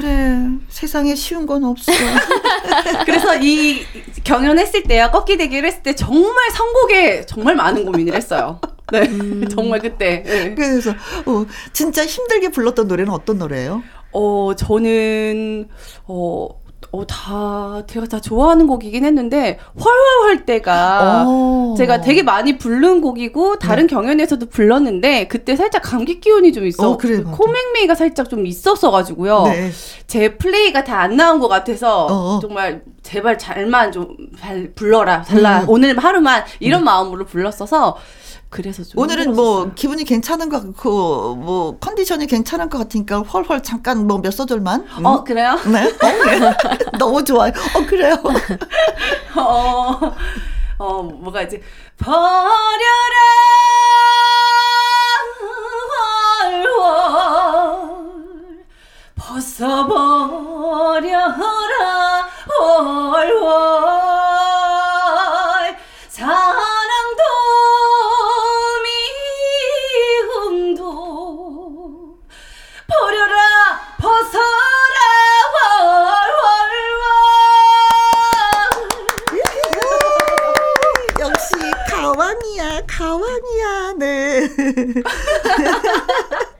음, 그래. 세상에 쉬운 건 없어. 그래서 이 경연했을 때요, 꺾기 대기를 했을 때 정말 선곡에 정말 많은 고민을 했어요. 네, 음. 정말 그때. 네. 그래서 어, 진짜 힘들게 불렀던 노래는 어떤 노래예요? 어, 저는, 어, 어, 다, 제가 다 좋아하는 곡이긴 했는데, 활활 할 때가, 어. 제가 되게 많이 부른 곡이고, 다른 경연에서도 불렀는데, 그때 살짝 감기 기운이 좀 있어. 어, 그래, 맞아. 코맹맹이가 살짝 좀 있었어가지고요. 네. 제 플레이가 다 안 나온 것 같아서 어, 어. 정말 제발 잘만 좀 잘 불러라 잘라 음. 오늘 하루만 이런 마음으로 불렀어서 그래서 좀 오늘은 뭐 힘들었었어요. 기분이 괜찮은 것 같고 뭐 컨디션이 괜찮은 것 같으니까 헐헐 잠깐 뭐 몇 소절만. 음? 어 그래요? 네. 어, 너무 좋아요. 어 그래요. 어, 어 뭐가 있지 버려라 헐헐 벗어버려라 헐헐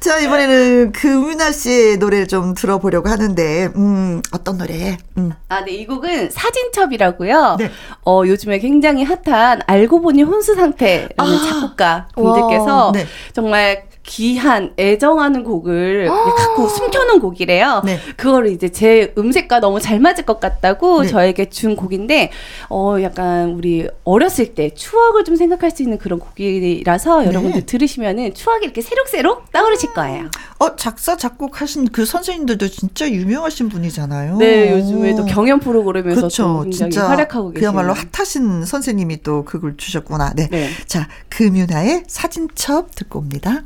자, 이번에는 금윤아 씨의 노래를 좀 들어보려고 하는데, 음, 어떤 노래? 음. 아, 네, 이 곡은 사진첩이라고요. 네. 어, 요즘에 굉장히 핫한 알고 보니 혼수 상태라는 아. 작곡가 분들께서 와. 네. 정말 귀한 애정하는 곡을 갖고 숨겨놓은 곡이래요. 네. 그거를 이제 제 음색과 너무 잘 맞을 것 같다고 네. 저에게 준 곡인데, 어, 약간 우리 어렸을 때 추억을 좀 생각할 수 있는 그런 곡이라서 여러분들 들으시면은 추억이 이렇게 새록새록 떠오르실 거예요. 어, 작사, 작곡하신 그 선생님들도 진짜 유명하신 분이잖아요. 네, 요즘에도 경연 프로그램에서 그렇죠. 또 굉장히 진짜 활약하고 계세요. 그야말로 핫하신 선생님이 또 그걸 주셨구나. 네. 네. 자, 금윤아의 사진첩 듣고 옵니다.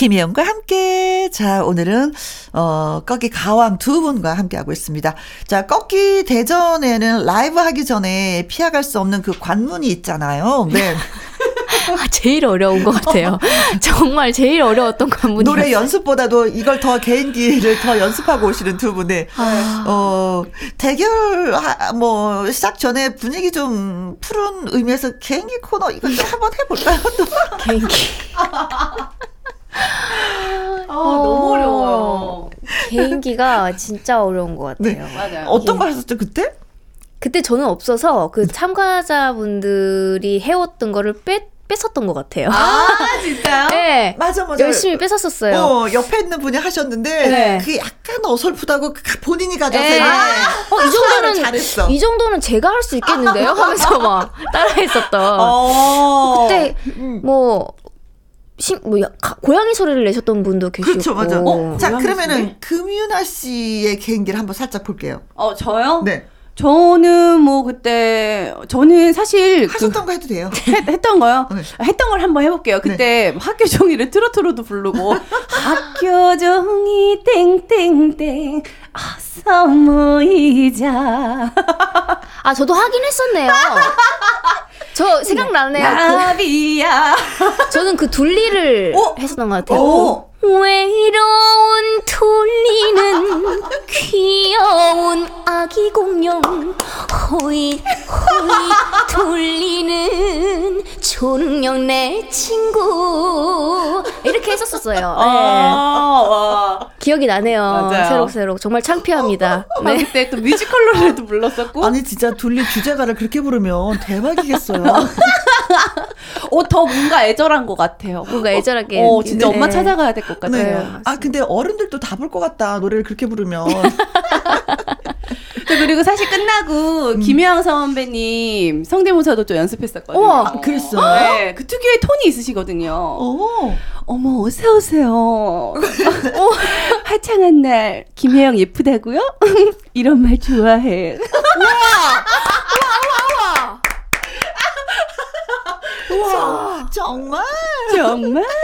김혜영과 함께 자 오늘은 어 꺾기 가왕 두 분과 함께 하고 있습니다. 자 꺾기 대전에는 라이브 하기 전에 피해갈 수 없는 그 관문이 있잖아요. 네. 아, 제일 어려운 것 같아요. 정말 제일 어려웠던 관문이. 노래 연습보다도 이걸 더 개인기를 더 연습하고 오시는 두 분의 어 대결 하- 뭐 시작 전에 분위기 좀 푸른 의미에서 개인기 코너 이거 좀 한번 해볼까요? 또 개인기. 아, 너무 어려워요. 개인기가 진짜 어려운 것 같아요. 맞아요. 어떤 거 하셨죠 그때? 그때 저는 없어서 그 참가자분들이 해왔던 거를 뺐, 뺐었던 것 같아요. 아, 진짜요? 네. 맞아 맞아. 열심히 뺐었었어요. 어 옆에 있는 분이 하셨는데 네. 그게 약간 어설프다고 그 본인이 가져서 네. 이렇게 어, 이 정도는 잘했어. 이 정도는 제가 할 수 있겠는데요? 하면서 막 따라했었던. 어. 그때 뭐, 신, 뭐 가- 고양이 소리를 내셨던 분도 계시고. 그렇죠 맞아. 어, 자 고양이 그러면은 소리? 금윤아 씨의 개인기를 한번 살짝 볼게요. 어, 저요? 네. 저는 뭐 그때 저는 사실 그 하셨던 거 해도 돼요. 했, 했던 거요. 네. 했던 걸 한번 해볼게요. 그때 학교 종이를 트로트로도 부르고 학교 종이 땡땡땡 어서 모이자 아, 저도 하긴 했었네요. 저 생각나네요. 나비야. 그, 저는 그 둘리를 어? 했었던 것 같아요. 오. 외로운 둘리는 귀여운 아기 공룡 호이 호이 둘리는 초능력 내 친구 이렇게 했었었어요. 네. 아, 와. 기억이 나네요. 맞아요. 새록새록 정말 창피합니다. 아, 네. 그때 또 뮤지컬 노래도 불렀었고. 아니 진짜 둘리 주제가를 그렇게 부르면 대박이겠어요. 어, 더 뭔가 애절한 것 같아요. 뭔가 애절하게. 어, 진짜 네. 엄마 찾아가야 될 것 같아요. 네. 아 근데 어른들도 다 볼 것 같다 노래를 그렇게 부르면. 저 그리고 사실 끝나고 김혜영 선배님 성대모사도 좀 연습했었거든요. 우와, 그랬어요? 네, 그 특유의 톤이 있으시거든요. 오. 어머 어서 오세요. 어, 화창한 날 김혜영 예쁘다고요? 이런 말 좋아해. 정말. 정말?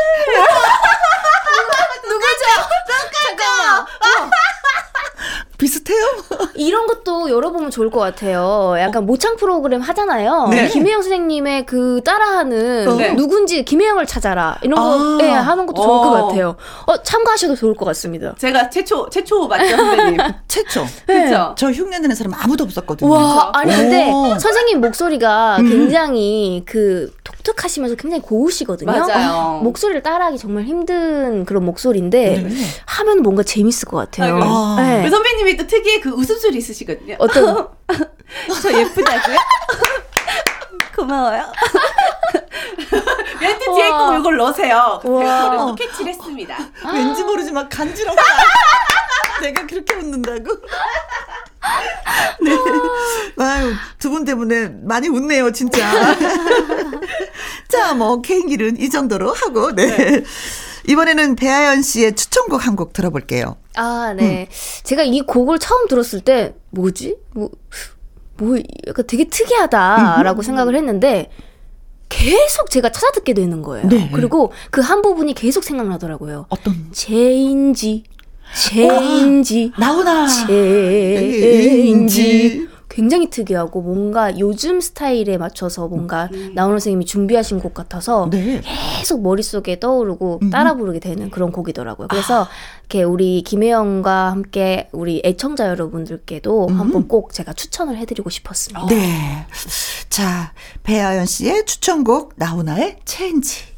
비슷해요? 이런 것도 열어보면 좋을 것 같아요. 약간 모창 프로그램 하잖아요. 네. 김혜영 선생님의 그 따라하는 네. 누군지 김혜영을 찾아라 이런 거 아. 예, 하는 것도 좋을 것 어. 같아요. 어, 참가하셔도 좋을 것 같습니다. 제가 최초 최초 맞죠 선배님? 최초. 그렇죠. 저 흉내 내는 사람 아무도 없었거든요. 와, 아니 근데 오. 선생님 목소리가 음. 굉장히 그 독특하시면서 굉장히 고우시거든요. 맞아요. 목소리를 따라하기 정말 힘든 그런 목소리인데 네. 하면 뭔가 재밌을 것 같아요. 아. 네. 그 선배님이 또 특유의 그 웃음소리 있으시거든요. 어떤 저 예쁘다고요? 고마워요. 멘트 뒤에. 꼭 이걸 넣으세요. 또 캐치를 했습니다. 왠지 모르지만 간지러워. 내가 그렇게 웃는다고? 네. 아유, 두 분 때문에 많이 웃네요, 진짜. 자, 뭐, 개인기는 이 정도로 하고, 네. 이번에는 배아연 씨의 추천곡 한 곡 들어볼게요. 아, 네. 제가 이 곡을 처음 들었을 때, 뭐지? 뭐, 뭐, 약간 되게 특이하다라고 생각을 했는데, 계속 제가 찾아듣게 되는 거예요. 네. 그리고 그 한 부분이 계속 생각나더라고요. 어떤, 제인지, Change, 나훈아. Change. 굉장히 특이하고 뭔가 요즘 스타일에 맞춰서 뭔가 나훈아 선생님이 준비하신 곡 같아서 네. 계속 머릿속에 떠오르고 따라 부르게 되는 그런 곡이더라고요. 그래서 이렇게 우리 김혜영과 함께 우리 애청자 여러분들께도 한번 꼭 제가 추천을 해드리고 싶었습니다. 네. 자, 배아연 씨의 추천곡, 나훈아의 Change.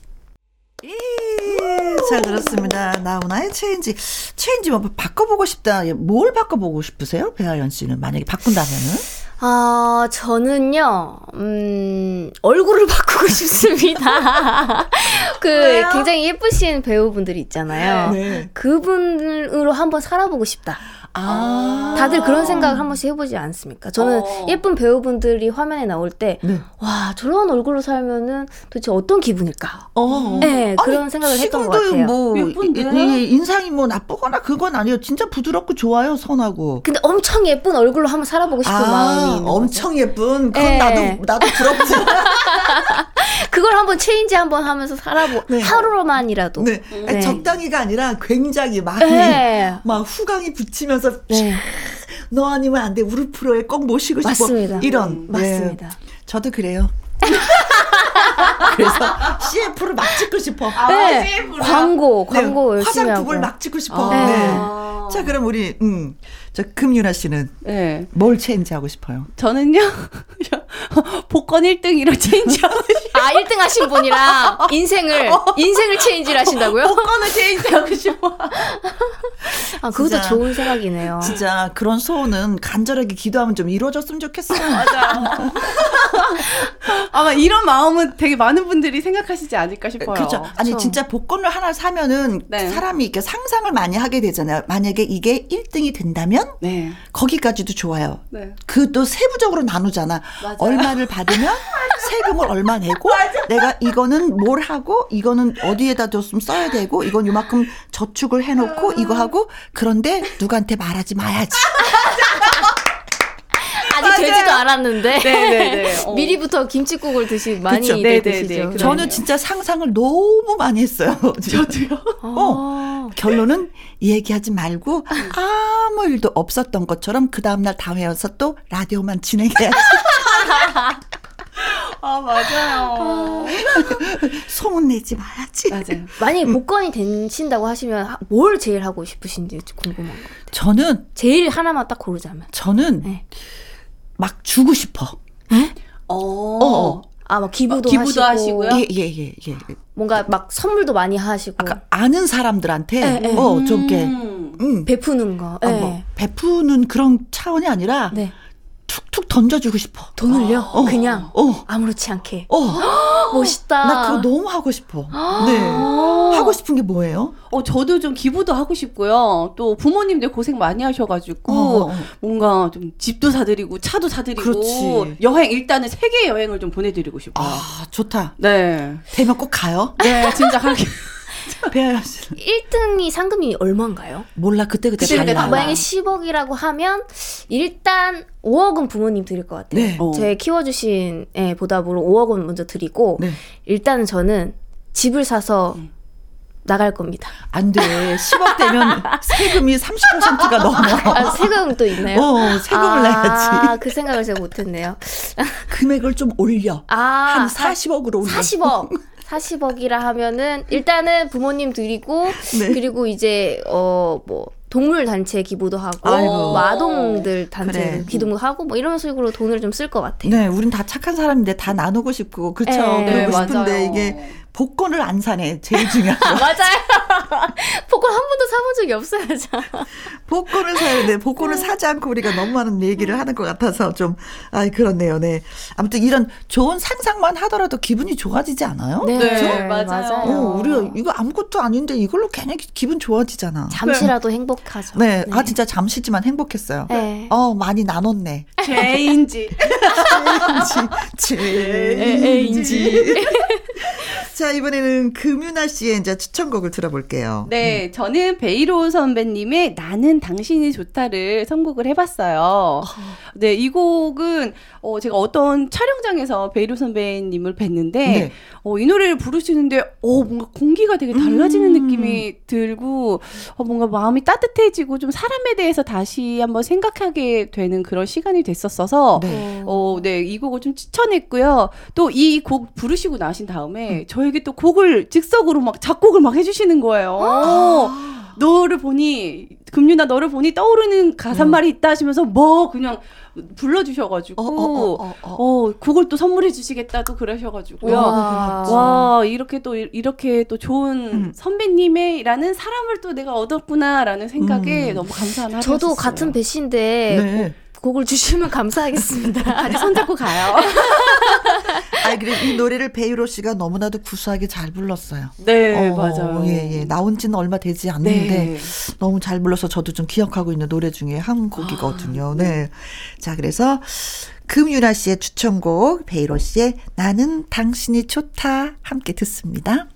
예, 잘 들었습니다. 나훈아의 체인지. 체인지 뭐 바꿔보고 싶다. 뭘 바꿔보고 싶으세요? 배아연 씨는 만약에 바꾼다면은? 아, 저는요, 음, 얼굴을 바꾸고 싶습니다. 그, 왜요? 굉장히 예쁘신 배우분들이 있잖아요. 네. 그분으로 한번 살아보고 싶다. 아. 다들 그런 생각을 한 번씩 해보지 않습니까? 저는 어. 예쁜 배우분들이 화면에 나올 때, 네. 와, 저런 얼굴로 살면은 도대체 어떤 기분일까? 어. 네, 그런 생각을 했던 것 같아요. 뭐 예쁜데? 이 인상이 뭐 나쁘거나 그건 아니에요. 진짜 부드럽고 좋아요, 선하고. 근데 엄청 예쁜 얼굴로 한번 살아보고 싶은 마음이 있는 거죠. 아, 엄청 예쁜. 그건 예. 나도 나도 부럽지. 그걸 한번 체인지 한번 하면서 살아보 네. 하루로만이라도. 네. 네. 적당히가 아니라 굉장히 많이 네. 막 후광이 붙이면서 네. 너 아니면 안 돼. 우리 프로에 꼭 모시고 싶어. 맞습니다. 이런. 네. 맞습니다. 저도 그래요. 그래서 CF를 막 찍고 싶어. 네. CF 라. 광고, 네, 광고 열심히 화장품을 하고. 막 찍고 싶어. 아. 네. 자, 그럼 우리 음. 저 금유라 씨는 네. 뭘 체인지하고 싶어요? 저는요, 복권 1등으로 체인지하고 싶어요. 아, 1등 하신 분이랑 인생을, 인생을 체인지를 하신다고요? 복권을 체인지하고 싶어. 아, 그것도 진짜. 좋은 생각이네요. 진짜 그런 소원은 간절하게 기도하면 좀 이루어졌으면 좋겠어요. 맞아요. 아마 이런 마음은 되게 많은 분들이 생각하시지 않을까 싶어요. 그렇죠. 아니 그쵸. 진짜 복권을 하나 사면은 네. 사람이 이렇게 상상을 많이 하게 되잖아요. 만약에 이게 1등이 된다면 네. 거기까지도 좋아요. 네. 그또 세부적으로 나누잖아. 맞아요. 얼마를 받으면 세금을 얼마 내고 내가 이거는 뭘 하고 이거는 어디에다 줬으면 써야 되고 이건 요만큼 저축을 해놓고 이거 하고 그런데 누구한테 말하지 마야지. 아직 되지도 않았는데. 네네네. 어. 미리부터 김치국을 드시 많이 그쵸. 네. 드시죠. 저는 진짜 상상을 너무 많이 했어요. 저도요. 아. 결론은 얘기하지 말고 아무 일도 없었던 것처럼 그 다음날 다음에 와서 또 라디오만 진행해야지. 아, 맞아요. 소문 내지 말아야지. 맞아요. 만약에 복권이 되신다고 하시면 하- 뭘 제일 하고 싶으신지 궁금한 거. 저는 제일 하나만 딱 고르자면. 저는 네. 막 주고 싶어. 어. 어. 아, 막 기부도, 어, 기부도 하시고, 하시고 요? 예, 예, 예, 예. 뭔가 막 선물도 많이 하시고 아까 아는 사람들한테 예, 예. 어, 좀 이렇게 음. 음, 베푸는 거. 아, 예. 뭐 베푸는 그런 차원이 아니라 네. 툭툭 던져주고 싶어. 돈을요? 어. 그냥 어, 아무렇지 않게. 어, 멋있다. 나 그거 너무 하고 싶어. 네. 하고 싶은 게 뭐예요? 어, 저도 좀 기부도 하고 싶고요. 또 부모님들 고생 많이 하셔가지고 어, 어. 뭔가 좀 집도 사드리고 차도 사드리고 그렇지. 여행 일단은 세계 여행을 좀 보내드리고 싶어요. 아, 좋다. 네. 되면 꼭 가요. 네, 진짜 가게. 배아야 씨. 1등이 상금이 얼마인가요? 몰라 그때 그때 달라. 만약에 10억이라고 하면 일단 5억은 부모님 드릴 것 같아요. 네. 어. 제 키워주신 애 보답으로 5억은 먼저 드리고 네. 일단은 저는 집을 사서 음. 나갈 겁니다. 안 돼. 10억 되면 세금이 30%가 넘어. 아, 세금도 있나요? 어, 세금을 아, 내야지. 그 생각을 제가 못했네요. 금액을 좀 올려. 아, 한 40억으로 올려. 40억. 40억이라 하면은 일단은 부모님 드리고 네. 그리고 이제 어 뭐 동물 단체 기부도 하고 아이고. 뭐 아동들 단체 그래. 기부도 하고 뭐 이런 식으로 돈을 좀 쓸 것 같아요. 네, 우린 다 착한 사람인데 다 나누고 싶고 그렇죠. 네, 그러고 맞아요. 싶은데 이게 복권을 안 사네. 제일 중요한 거. 맞아요. 복권 한 번도 사본 적이 없어요, 저. 복권을 사야 돼. 네. 복권을 사지 않고 우리가 너무 많은 얘기를 하는 것 같아서 좀, 아 그렇네요. 네. 아무튼 이런 좋은 상상만 하더라도 기분이 좋아지지 않아요? 네, 네, 맞아요. 어, 우리가 이거 아무것도 아닌데 이걸로 괜히 기분 좋아지잖아. 잠시라도 행복하죠. 네. 아, 진짜 잠시지만 행복했어요. 네. 어, 많이 나눴네. 죄인지. Change. 자, 이번에는 금윤아 씨의 이제 추천곡을 들어볼게요. 네, 저는 배일호 선배님의 나는 당신이 좋다를 선곡을 해봤어요. 네, 이 곡은 어, 제가 어떤 촬영장에서 배일호 선배님을 뵀는데 네. 어, 이 노래를 부르시는데 어, 뭔가 공기가 되게 달라지는 음. 느낌이 들고 어, 뭔가 마음이 따뜻해지고 좀 사람에 대해서 다시 한번 생각하게 되는 그런 시간이 됐었어서 네. 어, 네, 이 곡을 좀 추천했고요. 또 이 곡 부르시고 나신 다음에 음. 저에게 또 곡을 즉석으로 막 작곡을 막 해주시는 거예요. 아. 너를 보니, 금유나 너를 보니 떠오르는 가사말이 있다 하시면서 뭐 그냥 불러주셔가지고, 어, 어, 어, 어, 어, 어. 곡을 또 선물해 주시겠다 또 그러셔가지고요. 와. 와, 이렇게 또, 이- 이렇게 또 좋은 음. 선배님의라는 사람을 또 내가 얻었구나라는 생각에 음. 너무 감사한 하루였어요. 저도 같은 배씨인데 네. 곡을 주시면 감사하겠습니다. 같이 손잡고 가요. 아, 그래 이 노래를 배유로 씨가 너무나도 구수하게 잘 불렀어요. 네, 어, 맞아요. 예, 예. 나온 지는 얼마 되지 않는데 네. 너무 잘 불러서 저도 좀 기억하고 있는 노래 중에 한 곡이거든요. 네. 자, 그래서 금유라 씨의 추천곡, 베이로 씨의 나는 당신이 좋다 함께 듣습니다.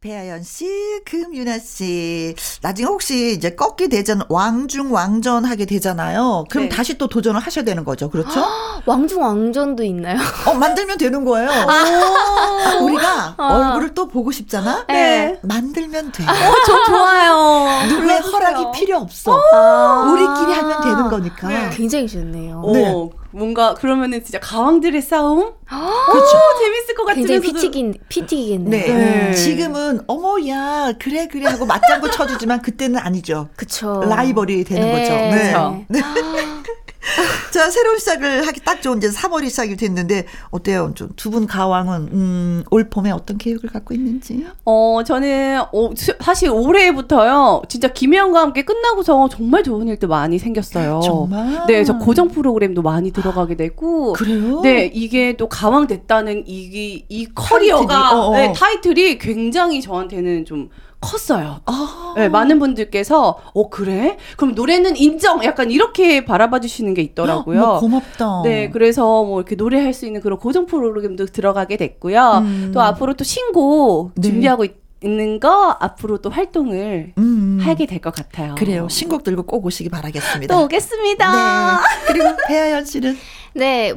배아연 씨, 금유나 씨. 나중에 혹시 이제 꺾기 대전 왕중 왕전 하게 되잖아요. 그럼 네. 다시 또 도전을 하셔야 되는 거죠. 그렇죠? 왕중 왕전도 있나요? 어, 만들면 되는 거예요. 우리가 어. 얼굴을 또 보고 싶잖아? 네. 만들면 돼. 저 좋아요. 누구의. 허락이 필요 없어. 아. 우리끼리 하면 되는 거니까. 네. 굉장히 좋네요. 오, 네. 뭔가 그러면은 진짜 가왕들의 싸움? 그렇죠. 오, 재밌을 것 굉장히 같으면서도 피튀긴 피튀기겠네요. 네. 네. 지금은 어머야 그래 그래 하고 맞장구 쳐주지만 그때는 아니죠. 그쵸. 라이벌이 되는 네. 거죠. 네. 그쵸. 네. 자 새로운 시작을 하기 딱 좋은 이제 3월이 시작이 됐는데 어때요? 좀 두 분 가왕은 음, 올 봄에 어떤 계획을 갖고 있는지? 어, 저는 오, 수- 사실 올해부터요. 진짜 김혜영과 함께 끝나고서 정말 좋은 일도 많이 생겼어요. 정말? 네, 저 고정 프로그램도 많이 들어가게 되고. 그래요? 네, 이게 또 가왕 됐다는 이, 이 커리어가 타이틀이, 어, 어. 네, 타이틀이 굉장히 저한테는 좀 컸어요. 아, 네, 많은 분들께서 어 그래? 그럼 노래는 인정. 약간 이렇게 바라봐 주시는 게 있더라고요. 뭐 고맙다. 네, 그래서 뭐 이렇게 노래할 수 있는 그런 고정 프로그램도 들어가게 됐고요. 음. 또 앞으로 또 신곡 네. 준비하고 있, 는거 앞으로 또 활동을 음. 하게 될 것 같아요. 그래요. 신곡 들고 꼭 오시기 바라겠습니다. 또 오겠습니다. 네. 그리고 배아연 씨는 네,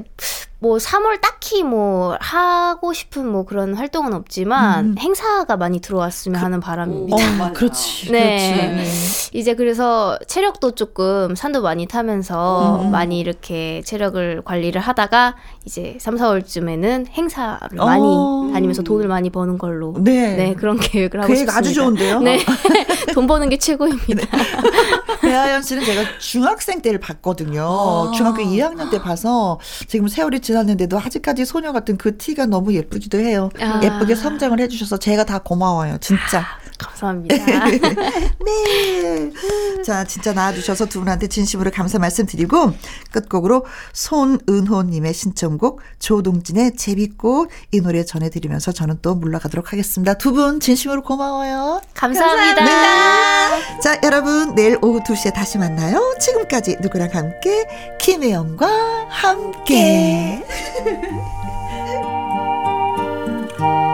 뭐 3월 딱히 뭐 하고 싶은 뭐 그런 활동은 없지만 음. 행사가 많이 들어왔으면 하는 바람입니다. 어, 맞아요. 그렇지. 네. 그렇지. 이제 그래서 체력도 조금 산도 많이 타면서 음. 많이 이렇게 체력을 관리를 하다가 이제 3, 4월쯤에는 행사를 많이 어. 다니면서 돈을 많이 버는 걸로 네. 네, 그런 계획을 하고 계획 싶습니다. 아주 좋은데요? 네. 돈 버는 게 최고입니다. 배아연 씨는 제가 중학생 때를 봤거든요. 아. 중학교 2학년 때 봐서 지금 세월이 지났는데도 아직까지 소녀 같은 그 티가 너무 예쁘기도 해요. 아. 예쁘게 성장을 해주셔서 제가 다 고마워요. 진짜. 감사합니다. 네. 자, 진짜 나와주셔서 두 분한테 진심으로 감사 말씀드리고 끝곡으로 손은호님의 신청곡 조동진의 제비꽃 이 노래 전해드리면서 저는 또 물러가도록 하겠습니다. 두 분 진심으로 고마워요. 감사합니다. 네. 자, 여러분, 내일 오후 2시에 다시 만나요. 지금까지 누구랑 함께, 김혜영과 함께.